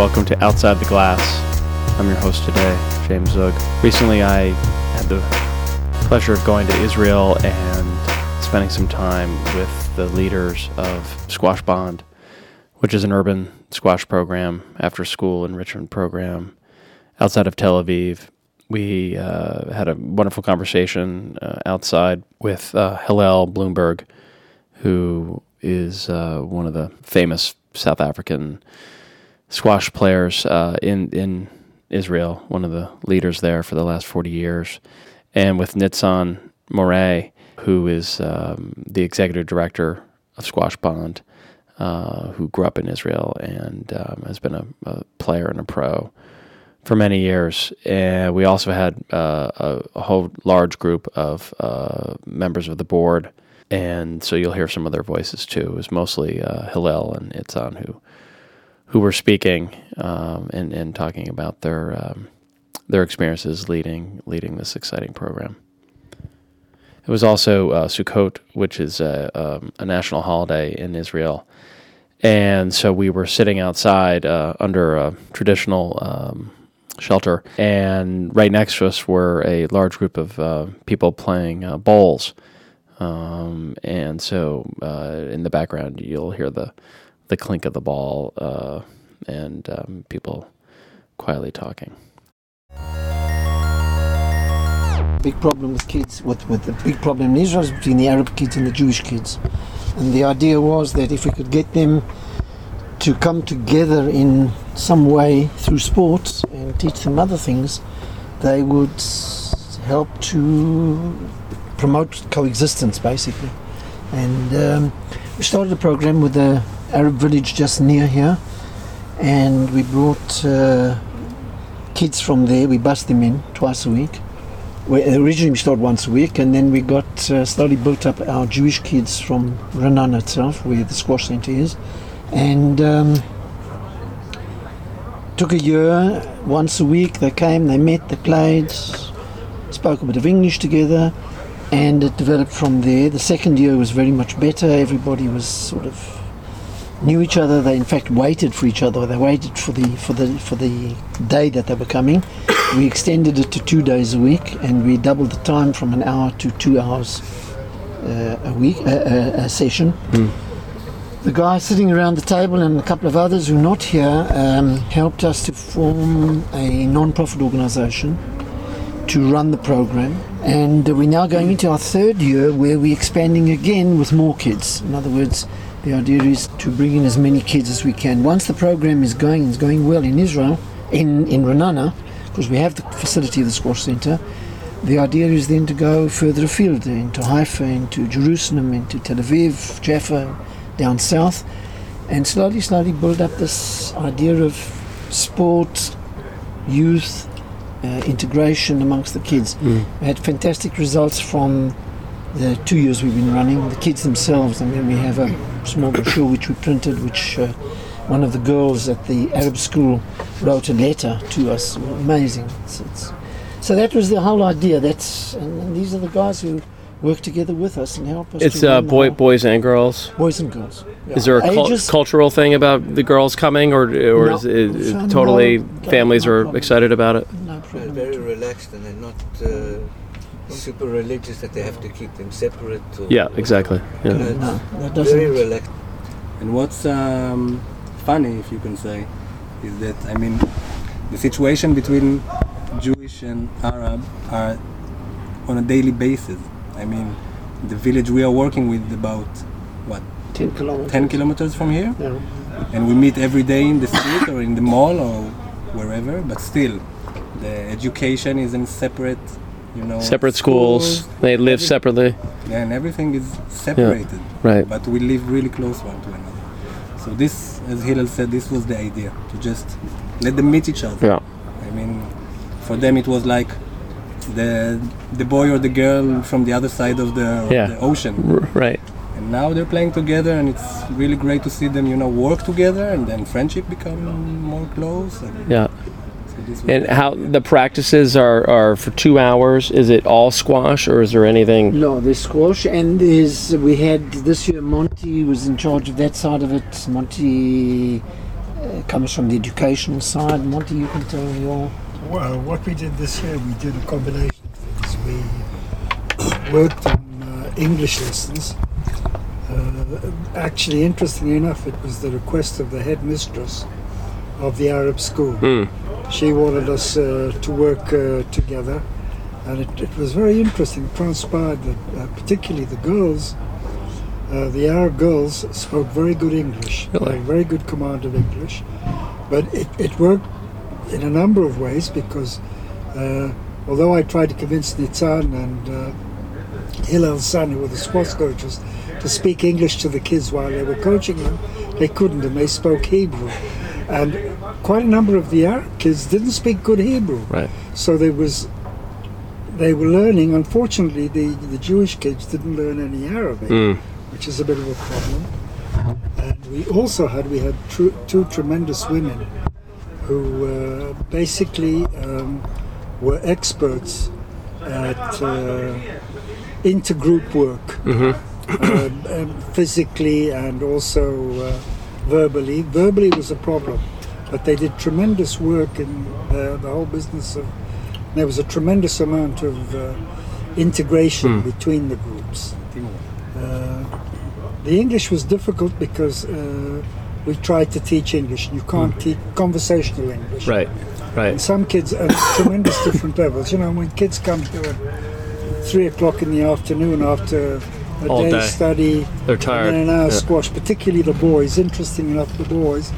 Welcome to Outside the Glass. I'm your host today, James Zug. Recently, I had the pleasure of going to Israel and spending some time with the leaders of SquashBond, which is an urban squash program, after school enrichment program outside of Tel Aviv. We uh, had a wonderful conversation uh, outside with uh, Hillel Bloomberg, who is uh, one of the famous South African squash players uh, in in Israel, one of the leaders there for the last 40 years, and with Nitzan Moray, who is um, the executive director of SquashBond, uh, who grew up in Israel and um, has been a, a, player and a pro for many years. And we also had uh, a, a, whole large group of uh, members of the board. And so you'll hear some of their voices too. It was mostly uh, Hillel and Nitzan who who were speaking um, and, and talking about their um, their experiences leading leading this exciting program. It was also uh, Sukkot, which is a, um, a, national holiday in Israel, and so we were sitting outside uh, under a traditional um, shelter, and right next to us were a large group of uh, people playing uh, bowls. Um, and so uh, in the background, you'll hear the the clink of the ball uh, and um, people quietly talking. Big problem with kids, with, with the big problem in Israel is between the Arab kids and the Jewish kids. And the idea was that if we could get them to come together in some way through sports and teach them other things, they would help to promote coexistence basically. And um, we started a program with the Arab village just near here, and we brought uh, kids from there. We bus them in twice a week. We originally we started once a week, and then we got uh, slowly built up our Jewish kids from Ra'anana itself, where the squash center is, and. Um, took a year, once a week they came, they met, they played, spoke a bit of English together, and it developed from there. The second year was very much better. Everybody was sort of knew each other. They in fact waited for each other. They waited for the for the for the day that they were coming. We extended it to two days a week, and we doubled the time from an hour to two hours uh, a week uh, uh, a session. Mm. The guy sitting around the table and a couple of others who are not here um, helped us to form a non-profit organisation to run the program. And we're now going into our third year where we're expanding again with more kids. In other words, the idea is to bring in as many kids as we can. Once the program is going, it's going well in Israel, in, in Ra'anana, because we have the facility of the squash center, the idea is then to go further afield, into Haifa, into Jerusalem, into Tel Aviv, Jaffa, down south, and slowly, slowly build up this idea of sport, youth, uh, integration amongst the kids. Mm. We had fantastic results from the two years we've been running. The kids themselves, I mean, we have a small brochure which we printed, which uh, one of the girls at the Arab school wrote a letter to us. Amazing. It's, it's, so that was the whole idea. That's and, and, these are the guys who work together with us and help us. It's uh, boy, boys and girls. Boys and girls. Yeah. Is there a cul- cultural thing about the girls coming, or or no, is it, totally no, families no are excited about it? No problem. They're very relaxed and they're not. Uh, super religious that they have to keep them separate. yeah, exactly. Yeah. No, that doesn't. Very relaxed. And what's um, funny, if you can say, is that I mean, the situation between Jewish and Arab are on a daily basis. I mean, the village we are working with about what 10 kilometers, 10 kilometers from here, yeah. and we meet every day in the street or in the mall or wherever. But still, the education is in separate you know separate schools, schools they live separately. Yeah, and everything is separated. Yeah, right. But we live really close one to another. So this as Hillel said this was the idea to just let them meet each other. Yeah. I mean for them it was like the the boy or the girl from the other side of the, yeah. the ocean. R- right. And now they're playing together and it's really great to see them you know work together and then friendship become more close yeah and how the practices are, are for two hours? Is it all squash or is there anything? No, there's squash and there's we had this year Monty was in charge of that side of it. Monty uh, comes from the educational side. Monty, you can tell your. Well, what we did this year, we did a combination of things. We worked on uh, English lessons. Uh, actually, interestingly enough, it was the request of the headmistress of the Arab school. She wanted us uh, to work uh, together, and it, it was very interesting. It transpired that, uh, particularly the girls, uh, the Arab girls, spoke very good English, Really? had very good command of English, but it, it worked in a number of ways because uh, although I tried to convince Nitzan and uh, Hillel San, who were the sports coaches, to speak English to the kids while they were coaching them, they couldn't and they spoke Hebrew. And quite a number of the Arab kids didn't speak good Hebrew. Right. So there was, they were learning. Unfortunately, the, the Jewish kids didn't learn any Arabic, Mm. which is a bit of a problem. And we also had we had tru- two tremendous women who uh, basically um, were experts at uh, intergroup work, um, um, physically and also uh, verbally. Verbally was a problem, but they did tremendous work in uh, the whole business of. There was a tremendous amount of uh, integration between the groups. Uh, the English was difficult because uh, we tried to teach English. and You can't teach conversational English. Right. right. And some kids at tremendous different levels. You know, when kids come to at three o'clock in the afternoon after a All day's day. study, They're tired. and then an hour Yeah. squash, particularly the boys. Interesting enough, the boys,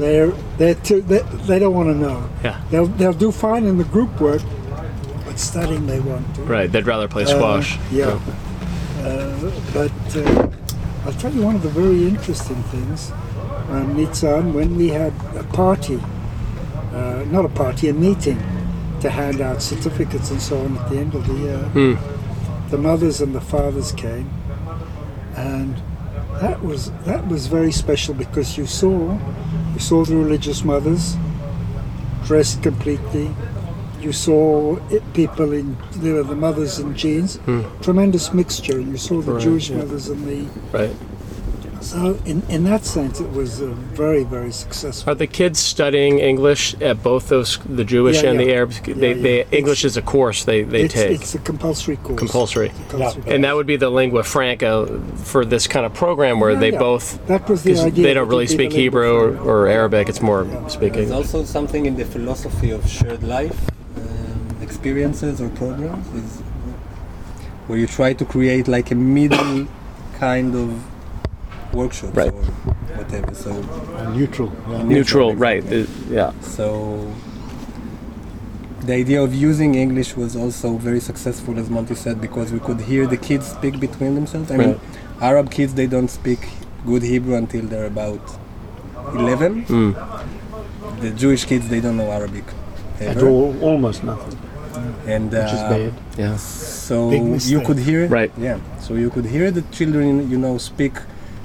they're they're too, they, they don't want to know. Yeah. They'll they'll do fine in the group work, but studying they want to. Right. They'd rather play Uh, squash. yeah. Uh, but uh, I'll tell you one of the very interesting things, um, Nitzan, when we had a party, uh, not a party, a meeting to hand out certificates and so on at the end of the year, the mothers and the fathers came, and that was that was very special because you saw you saw the religious mothers dressed completely. You saw it, people in there were the mothers in jeans, hmm. tremendous mixture. You saw the Right, Jewish yeah. mothers and the Right. So in in that sense it was uh, very very successful. Are the kids studying English at both those, the Jewish Yeah, and the. Arab? They, Yeah, yeah. they It's- English is a course they, they it's, take. it's a compulsory course. compulsory. Compulsory And that would be the lingua franca for this kind of program where Yeah, they yeah. both, That was the idea. they don't really speak Hebrew or, or Arabic. It's more There's speaking. also something in the philosophy of shared life um, experiences or programs is where you try to create like a middle kind of workshop Right. or whatever. So neutral. Neutral, right? the- yeah. so the idea of using English was also very successful, as Monty said, because we could hear the kids speak between themselves. I mean, Right. Arab kids they don't speak good Hebrew until they're about eleven. Mm. The Jewish kids they don't know Arabic At all, almost nothing, and which is uh, bad. Yeah. So you could hear, Right. Yeah. So you could hear the children, you know, speak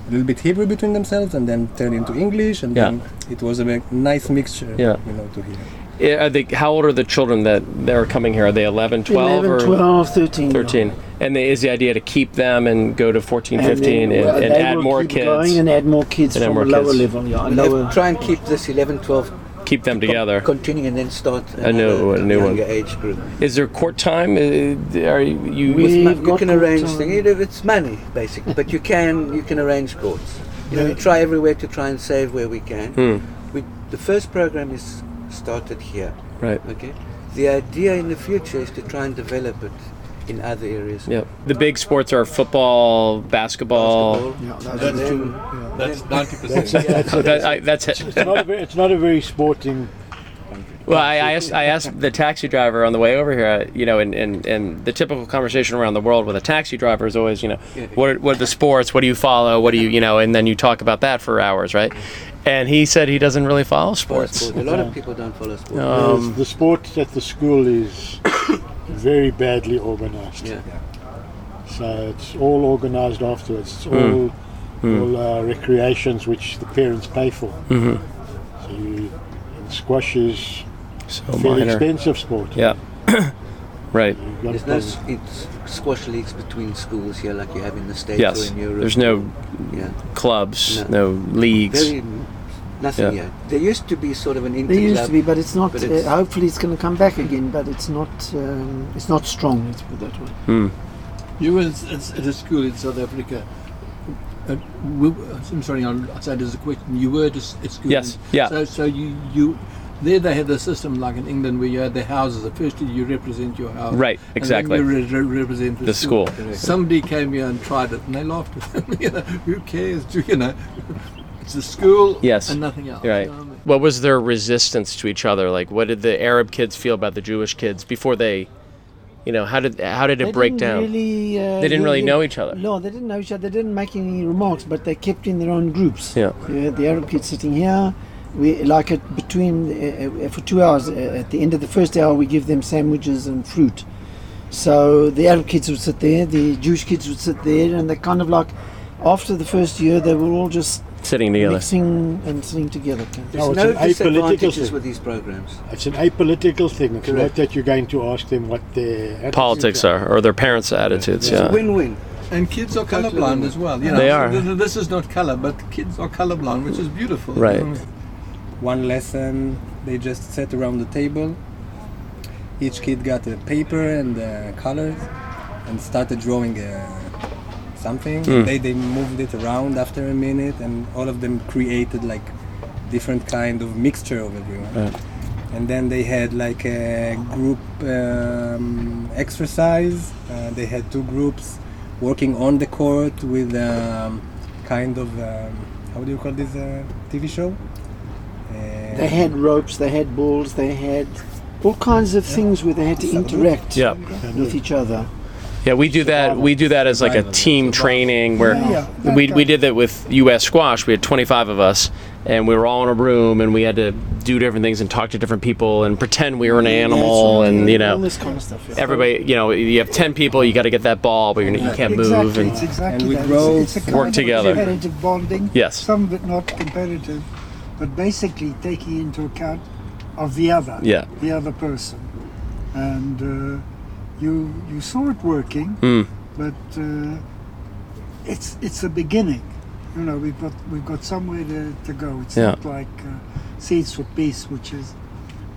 a little bit Hebrew between themselves, and then turn into English, and Yeah. then it was a nice mixture. Yeah. You know, to hear. Yeah, Are they, how old are the children that they're coming here? Are they 11, 12, 11, or 12, 13. 13? And the, is the idea to keep them and go to 14, And 15 then, and, well, and they add will more keep kids? Going and add more kids And from more a lower kids. level. Yeah, a We'll have lower. to try and keep this 11, 12 Keep them together. continue and then start A new- a new one. younger age group. Is there court time? Uh, Are you, you We- With We've mo- you can arrange time. things. It's money basically, but you can you can arrange courts. You know, we try everywhere to try and save where we can. Hmm, We, the first program is started here. right. Okay. The idea in the future is to try and develop it in other areas. Yep. The big sports are football, basketball. Basketball, Yeah, and that's then- true. That's ninety percent. Oh, that, I, that's it. It's not, a very, it's not a very sporting. Well, I, I, asked, I asked the taxi driver on the way over here, uh, you know, and, and, and the typical conversation around the world with a taxi driver is always, you know, what are, what are the sports? What do you follow? What do you, you know, and then you talk about that for hours, right? And he said he doesn't really follow Follow sports. A lot of people don't follow sports. Um, the sport at the school is very badly organized. Yeah. So it's all organized afterwards. It's Hmm. all all uh, recreations which the parents pay for. Mhm. So you, and squash is So a fairly minor. expensive sport. Yeah. right. There's no s- it's squash leagues between schools here like you have in the States Yes. or in Europe. There's no yeah. clubs, No. no leagues. Very Nothing Yeah. yet. There used to be sort of an There interclub. used to be, but it's not. but it's- uh, hopefully, it's going to come back again, but it's not. Um, it's not strong. Let's put it that way. Hmm. You were at, at a school in South Africa. Uh, we, I'm sorry, I'll I'll say it as a question. You were at a s- at school. Yes, in- yeah. So, so you, you, there they had the system like in England where you had the houses. Firstly, you represent your house. Right, and then exactly. you re- re- represent the, The school. Somebody came here and tried it, and they laughed at them. you know, who cares? Do you know? It's a school. Yes. And nothing else. Right. you know what I mean? What was their resistance to each other? Like, what did the Arab kids feel about the Jewish kids before they, you know, how did how did it They break didn't down? Really, uh, They didn't really know each other. No, they didn't know each other. They didn't make any remarks, but they kept in their own groups. Yeah. You had the Arab kids sitting here. We like it between uh, uh, for two hours. Uh, at the end of the first hour, we give them sandwiches and fruit. So the Arab kids would sit there, the Jewish kids would sit there, and they kind of like. After the first year, they were all just Sitting together. mixing and sitting together. There's No, it's no an apolitical disadvantages thing. with these programs. It's an apolitical thing. It's Correct. not that you're going to ask them what their Politics are, or their parents' attitudes. It's Yeah. a win-win. And kids are colorblind as well. You know, They are. th- th- This is not color, but kids are colorblind, which is beautiful. Right. know what I mean? One lesson, they just sat around the table. Each kid got a paper and uh, colors and started drawing uh, something. Hmm. They, they moved it around after a minute and all of them created like different kind of mixture of everyone. Right. And then they had like a group um, exercise. Uh, they had two groups working on the court with um, kind of um, how do you call this uh, TV show? Uh, They had ropes, they had balls, they had all kinds of things where they had to interact Yeah. with each other. Yeah, we do that. We do that as like a team training where Yeah, yeah. we, we did that with U.S. squash. We had 25 of us, and we were all in a room, and we had to do different things and talk to different people and pretend we were an animal, and you know, this kind of stuff. yeah. everybody. You know, you have 10 people. You got to get that ball, but you're, you can't move. Exactly, And it's exactly we that. grow, it's, it's a kind work of together. competitive bonding. Yes. Some of it not competitive, but basically taking into account of the other. Yeah. The other person, and uh, you you saw it working, Mm. but uh, it's it's a beginning. You know, we've got we've got somewhere to, to go. It's Yeah. not like uh, Seeds for Peace, which is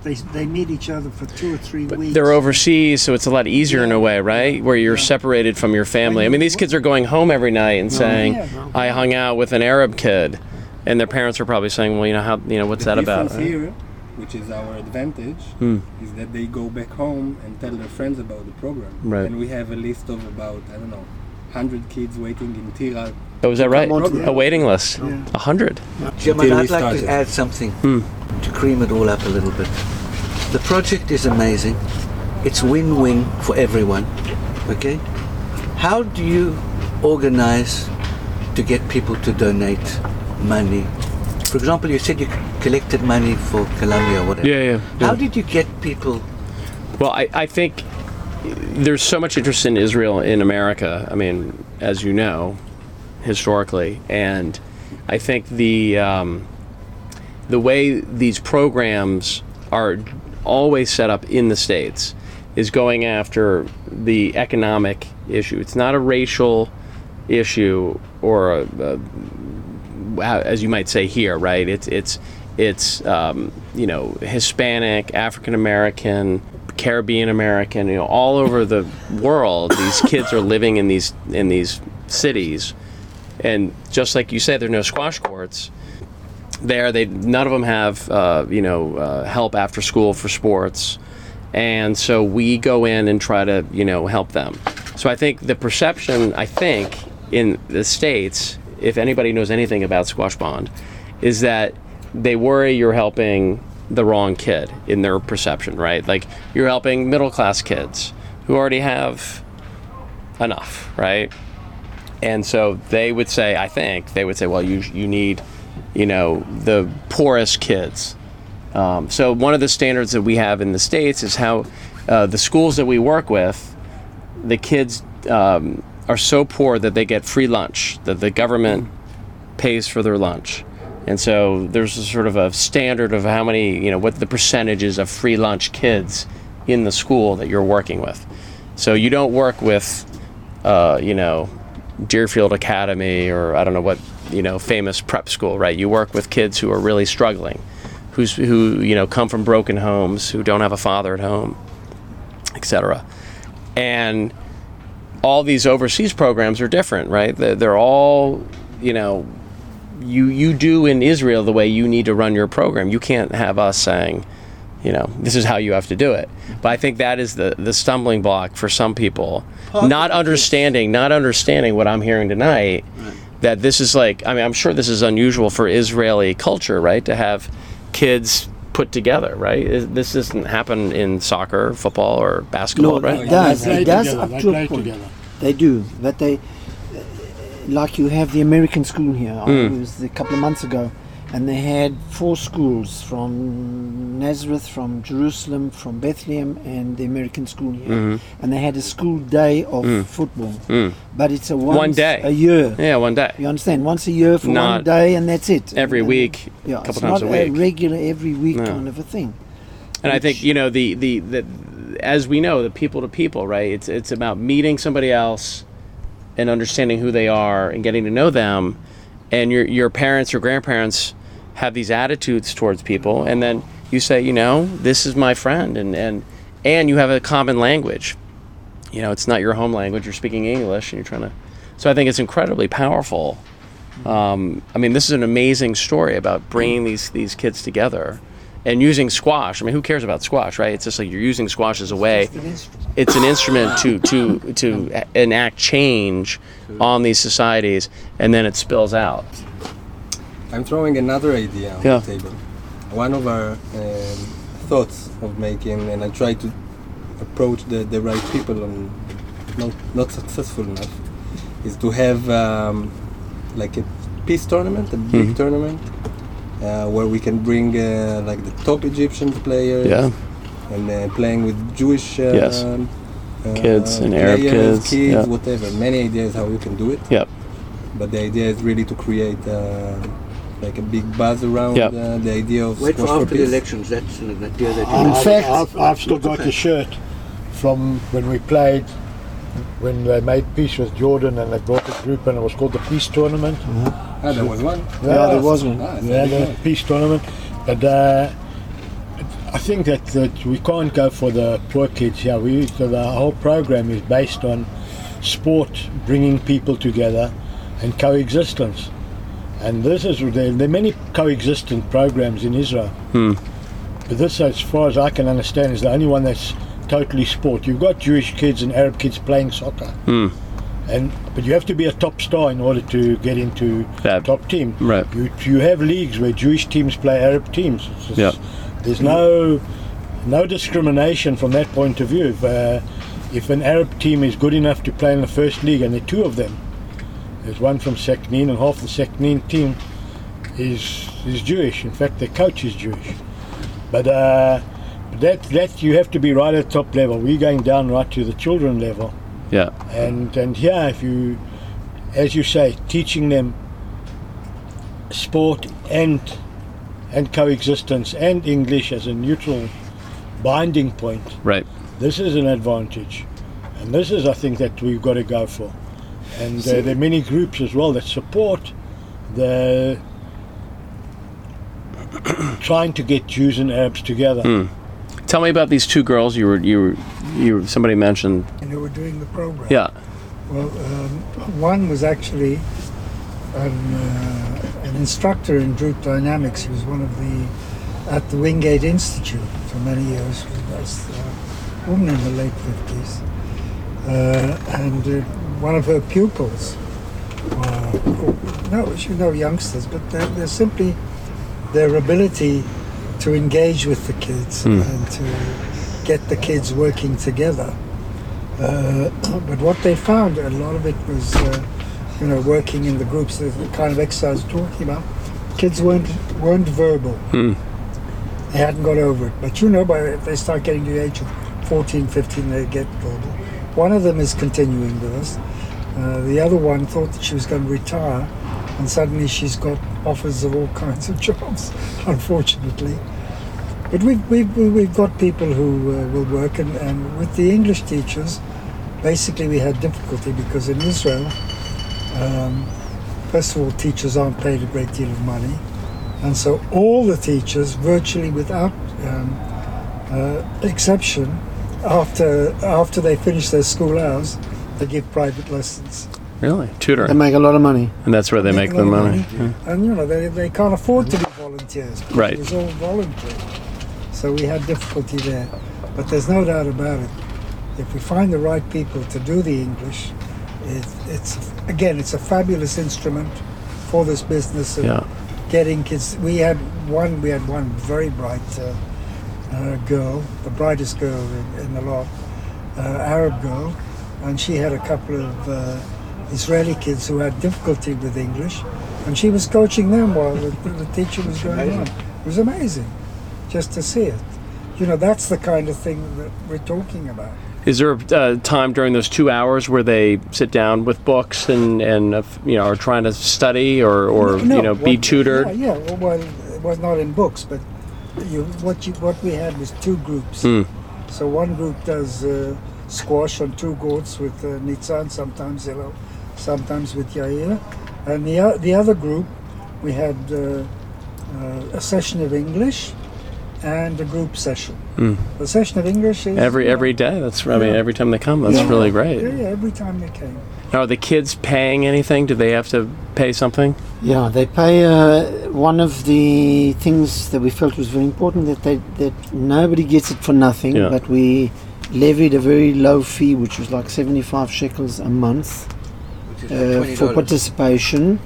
they they meet each other for two or three weeks. They're overseas, so it's a lot easier in a way, right? Where you're separated from your family. I mean, these kids are going home every night and saying, yeah. "I hung out with an Arab kid," and their parents are probably saying, "Well, you know how, you know, what's the that about?" right? here, which is our advantage, Hmm. is that they go back home and tell their friends about the program. Right. And we have a list of about I don't know, hundred kids waiting in Tira. Oh, is that right? on A waiting list. Yeah. A hundred. Jim, I'd like started. to add something Hmm. to cream it all up a little bit. The project is amazing. It's win-win for everyone. Okay? How do you organize to get people to donate money? For example, you said you c- collected money for Colombia or whatever. Yeah, yeah. How did you get people? Well, I, I think there's so much interest in Israel in America. I mean, as you know, historically, and I think the um, the way these programs are always set up in the states is going after the economic issue. It's not a racial issue or a, a as you might say here, right? It's it's it's um, you know Hispanic, African American, Caribbean American, you know, all over the world. These kids are living in these in these cities, and just like you said, there are no squash courts. There, they none of them have uh, you know uh, help after school for sports, and so we go in and try to you know help them. So I think the perception, I think, in the states, if anybody knows anything about SquashBond, is that they worry you're helping the wrong kid in their perception, right? Like you're helping middle class kids who already have enough, right? And so they would say, I think they would say, well, you you need, you know, the poorest kids. Um, so one of the standards that we have in the states is how uh, the schools that we work with, the kids um, are so poor that they get free lunch, that the government pays for their lunch. And so there's a sort of a standard of how many, you know, what the percentages of free lunch kids in the school that you're working with. So you don't work with, uh, you know, Deerfield Academy or I don't know what you know famous prep school, right? You work with kids who are really struggling, who's who you know come from broken homes, who don't have a father at home, etc. And all these overseas programs are different, right? They're, they're all you know you you do in Israel the way you need to run your program. You can't have us saying, you know, this is how you have to do it. But I think that is the the stumbling block for some people, not understanding, not understanding what I'm hearing tonight. That this is like, I mean, I'm sure this is unusual for Israeli culture, right? To have kids put together, right? This doesn't happen in soccer, football, or basketball, No, right? it does. It does together, up they to a play point. together. They do, but they like you have the American school here. Mm. was a couple of months ago, and they had four schools from Nazareth, from Jerusalem, from Bethlehem, and the American school here. Mm-hmm. And they had a school day of football, but it's a once Mm. One day. a year. Yeah, one day, You understand? Once a year for one day, and that's it. every And- week, yeah, a couple it's times not a week. regular every week No. kind of a thing. And I think you know the, the the as we know the people to people right. It's it's about meeting somebody else and understanding who they are and getting to know them. And your your parents or grandparents have these attitudes towards people, and then you say, you know, this is my friend, and and and you have a common language. You know, it's not your home language. You're speaking English, and you're trying to. So I think it's incredibly powerful. Um, I mean, this is an amazing story about bringing these these kids together and using squash. I mean, who cares about squash, right? It's just like you're using squash as a way. It's an instrument to to to enact change on these societies, and then it spills out. I'm throwing another idea on Yeah. the table. One of our um, thoughts of making, and I try to approach the, the right people and not, not successful enough, is to have um, like a peace tournament, a big Mhm. tournament, where we can bring uh, like the top Egyptian players Yeah, and uh, playing with Jewish uh, Yes. uh, Kids and Arab players, kids, yeah. whatever. Many ideas how you can do it yep, but the idea is really to create uh, like a big buzz around Yep. uh, the idea of Wait for squash after the elections. That's an idea that In you I've, fact- I've, I've still got the shirt from when we played, when they made peace with Jordan and they brought a group and it was called the Peace Tournament. Ah, there was one. Yeah, there was one. Ah, Yeah, the one. peace tournament. But uh, I think that, that we can't go for the poor kids Yeah, We so the whole program is based on sport bringing people together and coexistence. And this is there, there are many coexistent programs in Israel. Hmm. But this, as far as I can understand, is the only one that's totally sport. You've got Jewish kids and Arab kids playing soccer. Hmm. And but you have to be a top star in order to get into That- top team. right. You, you have leagues where Jewish teams play Arab teams. Just-. There's no no discrimination from that point of view. If, uh, if an Arab team is good enough to play in the first league, and there are two of them, there's one from Sakhnin, and half the Sakhnin team is is Jewish. In fact, their coach is Jewish. But uh, that that you have to be right at top level. We're going down right to the children level. Yeah, And and here, if you, as you say, teaching them sport and and coexistence and English as a neutral binding point, right. this is an advantage, and this is I think that we've got to go for. And uh, there are many groups as well that support the trying to get Jews and Arabs together. Hmm. Tell me about these two girls you were you were you were, somebody mentioned. They were doing the program. Yeah, Well, um, one was actually an, uh, an instructor in group dynamics. He was one of the at the Wingate Institute for many years. He was a woman in the late fifties, uh, and uh, one of her pupils. Uh, no, she no youngsters, but they're, they're simply their ability to engage with the kids Hmm. and to get the kids working together. Uh, but what they found, a lot of it was, uh, you know, working in the groups, the kind of exercise we're talking about. Kids weren't weren't verbal. Hmm. They hadn't got over it. But you know, by if they start getting to the age of 14, 15, they get verbal. One of them is continuing with us. Uh, the other one thought that she was going to retire, and suddenly she's got offers of all kinds of jobs, unfortunately. But we've, we've, we've got people who uh, will work, and, and with the English teachers, basically we had difficulty because in Israel, um, first of all, teachers aren't paid a great deal of money, and so all the teachers, virtually without um, uh, exception, after after they finish their school hours, they give private lessons. Really? Tutoring. They make a lot of money. And that's where they make a the lot of money. And you know they, they can't afford to be volunteers. Right. It was all voluntary, so we had difficulty there. But there's no doubt about it. If we find the right people to do the English, it, it's again it's a fabulous instrument for this business of Yeah. getting kids. We had one. We had one very bright uh, uh, girl, the brightest girl in, in the lot, uh, Arab girl, and she had a couple of uh, Israeli kids who had difficulty with English, and she was coaching them while the, the teacher was going on. It was amazing, just to see it. You know, that's the kind of thing that we're talking about. Is there a uh, time during those two hours where they sit down with books and and uh, you know are trying to study or or No, you know be tutored? Yeah, yeah. Well, well, it was not in books, but you, what you, what we had was two groups. Hmm. So one group does uh, squash on two courts with uh, Nitzan, sometimes sometimes with Yair, and the the other group we had uh, uh, a session of English and a group session. Hmm. The session of English is Every every day. That's I mean Yeah. every time they come. That's Yeah. really great. Yeah, yeah, every time they came. Now, are the kids paying anything? Do they have to pay something? Yeah, they pay. Uh, one of the things that we felt was very important that they that nobody gets it for nothing, Yeah. but we levied a very low fee, which was like seventy-five shekels a month Which is uh, like for $20. participation,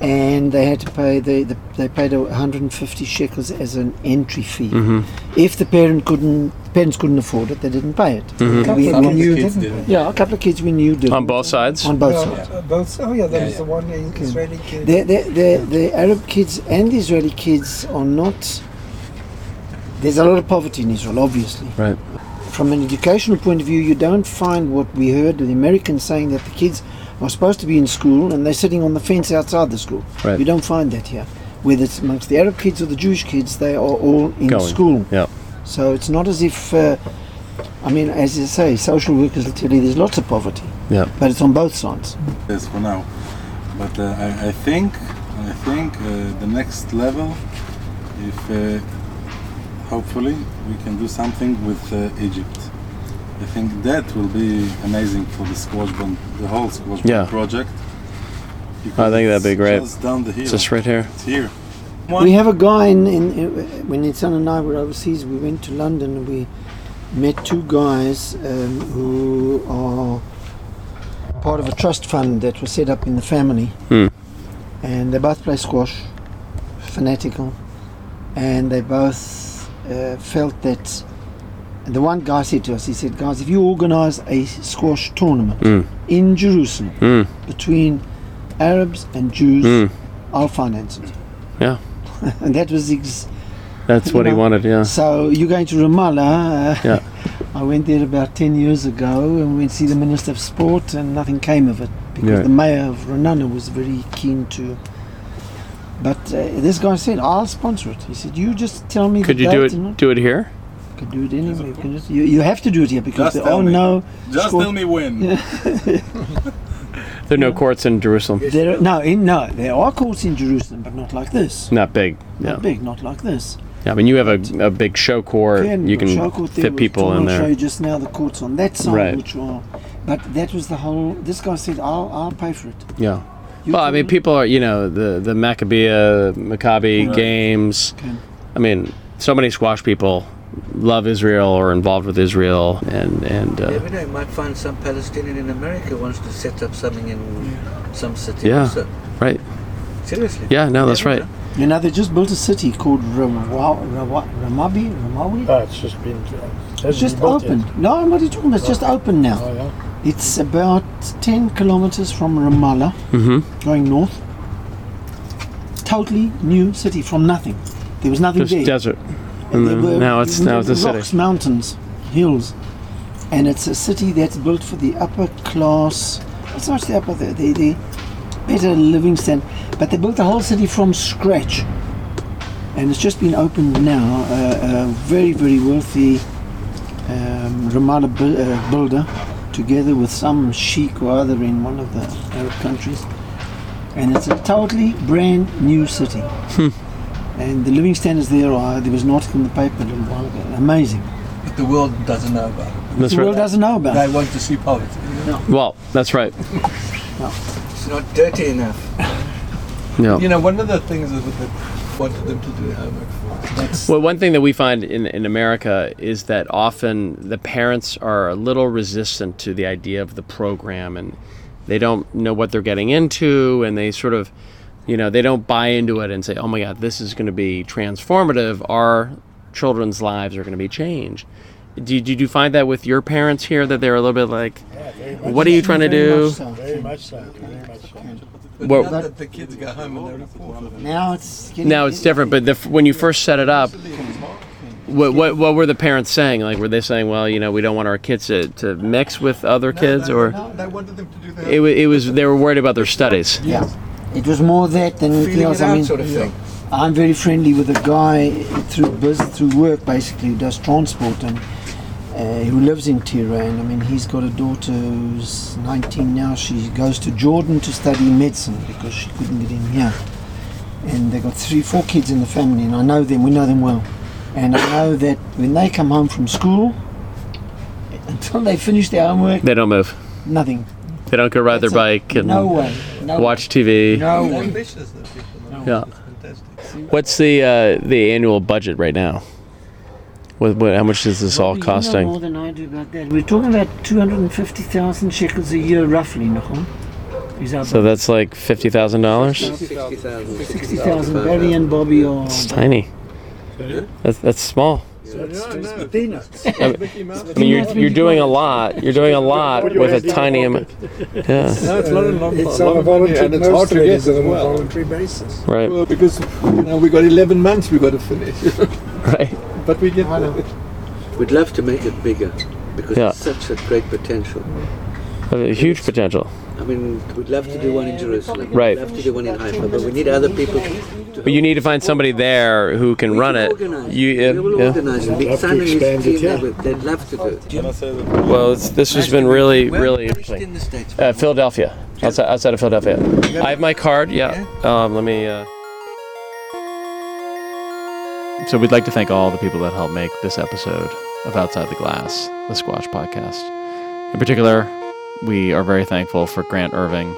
and they had to pay. They the, they paid one hundred and fifty shekels as an entry fee. Mm-hmm. If the parent couldn't, parents couldn't afford it, they didn't pay it. Mhm. A couple We, of we kids knew. didn't didn't. Yeah, a couple of kids we knew did On both sides. on both No, sides. uh, both. Oh yeah, there Yeah, was yeah. the one Israeli kid. The, the, the, the Arab kids and the Israeli kids are not. There's a lot of poverty in Israel, obviously. Right. From an educational point of view, you don't find what we heard the Americans saying that the kids are supposed to be in school and they're sitting on the fence outside the school. Right. You don't find that here. Whether it's amongst the Arab kids or the Jewish kids, they are all in Going. school. Yeah. So it's not as if. Uh, I mean, as you say, social workers will tell you there's lots of poverty, Yeah. but it's on both sides. Yes, for now. But uh, I, I think I think uh, the next level, if uh, hopefully we can do something with uh, Egypt. I think that will be amazing for the squash bond, the whole squash bond Yeah. project. I think that'd be great. Just down the hill. Is this right here? It's here. We have a guy in, in, in when Nitzan and I were overseas. We went to London and we met two guys um, who are part of a trust fund that was set up in the family, Hmm. and they both play squash, fanatical, and they both uh, felt that. And the one guy said to us, he said, "Guys, if you organise a squash tournament Mm. in Jerusalem Mm. between Arabs and Jews, Mm. I'll finance it." Yeah. and that was ex- That's what he wanted. Yeah. so you're going to Ramallah. Uh, Yeah. I went there about 10 years ago and went to see the Minister of Sport and nothing came of it because Yeah. the mayor of Ra'anana was very keen to. But uh, this guy said, I'll sponsor it. He said, you just tell me Could the you do it? Do it here? I could do it anywhere. You, can just, you, you have to do it here because Just there tell are me. no... Just Squash- tell me when. There are no courts in Jerusalem. There are, no, in, no, there are courts in Jerusalem, but not like this. Not big. Yeah. Not big, not like this. Yeah. I mean, you have a, a big show court. Yeah, You the can show court there fit was- people in I'll show there. you just now the courts on that side, Right. which are. But that was the whole. This guy said, "I'll, I'll pay for it." Yeah. You Well, I mean, people are, you know, the the Maccabiah, Maccabi Right. games. Okay. I mean, so many squash people love Israel or involved with Israel, and and uh, Every day you might find some Palestinian in America wants to set up something in some city. Yeah. also. right. Seriously. Yeah, no, that's Never right. know. You know, they just built a city called Rawa, Rawa, Ramabi, Ramawi. Oh, it's just been. Uh, It's just been built yet. opened. No, what are you talking about? It's just open now. Oh, yeah. It's about 10 kilometers from Ramallah, Mm-hmm. going north. Totally new city from nothing. There was nothing Just there. desert. And were Now it's now it's a city. rocks, mountains, hills, and it's a city that's built for the upper class. It's not the upper, the, the, the better living standard, but they built the whole city from scratch, and it's just been opened now. Uh, a very very wealthy um, Ramallah bu- uh, builder, together with some sheikh or other in one of the Arab countries, and it's a totally brand new city. And the living standards there are. There was an article in the paper a little while ago. Amazing. But the world doesn't know about it. That's the world doesn't know about They it. want to see poverty. No. Well, that's right. no. It's not dirty enough. No. You know, one of the things that that wanted them to do homework for. That's Well, one thing that we find in, in America is that often the parents are a little resistant to the idea of the program and they don't know what they're getting into and they sort of, you know, they don't buy into it and say, oh my God, this is going to be transformative. Our children's lives are going to be changed. Did, did you find that with your parents here that they're a little bit like, what are you trying to do? so. Very much so. Very much so. Well- now that the kids go home and they report. Now it's getting Now it's different, but the, when you first set it up, what, what what were the parents saying? Like, were they saying, well, you know, we don't want our kids to, to mix with other kids, no, or no, they wanted them to do their it, it was they were worried about their studies? Yeah. It was more that than anything else. it I mean, sort of thing. I'm very friendly with a guy through business, through work, basically, who does transport and uh, who lives in Tehran. I mean, he's got a daughter who's 19 now. She goes to Jordan to study medicine because she couldn't get in here. And they've got three, four kids in the family, and I know them. We know them well. And I know that when they come home from school, until they finish their homework, They don't move. nothing. They don't go ride their That's it. bike and No way. No watch TV. No They're ambitious, those people. Yeah. Fantastic. What's the uh, the annual budget right now? What, what, how much is this all Probably you know costing? more than I do about that. We're talking about 250,000 shekels a year, roughly, Nahum. So that's like fifty thousand dollars. 60,000. 60,000. Barry and Bobby are. It's tiny. That's that's small. Peanuts. I mean, you're you're doing a lot. You're doing a lot with a tiny amount. Yeah. No, it's not a uh, long, It's on a voluntary, and it's hard of to get is as on a well. voluntary basis. Right. Well, because you know we got 11 months we got to finish, Right. but we get. We'd love to make it bigger because Yeah. it's such a great potential. A huge potential. I mean, we'd love to do one in Jerusalem. Right. We'd love to do one in Haifa, but we need other people to But you need to find somebody there who can We run can it. Organize. You, we will yeah. organize it. Big love to Simon and his expand it, team, yeah. they would- love to do it. Can I say that? Well, it's, this has been really, really are you based interesting. in the States? Uh, Philadelphia, outside, outside of Philadelphia. I have my card. Yeah. Um, let me. Uh... So we'd like to thank all the people that helped make this episode of Outside the Glass, the Squash Podcast. In particular, we are very thankful for Grant Irving,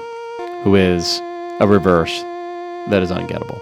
who is a reverse that is ungettable.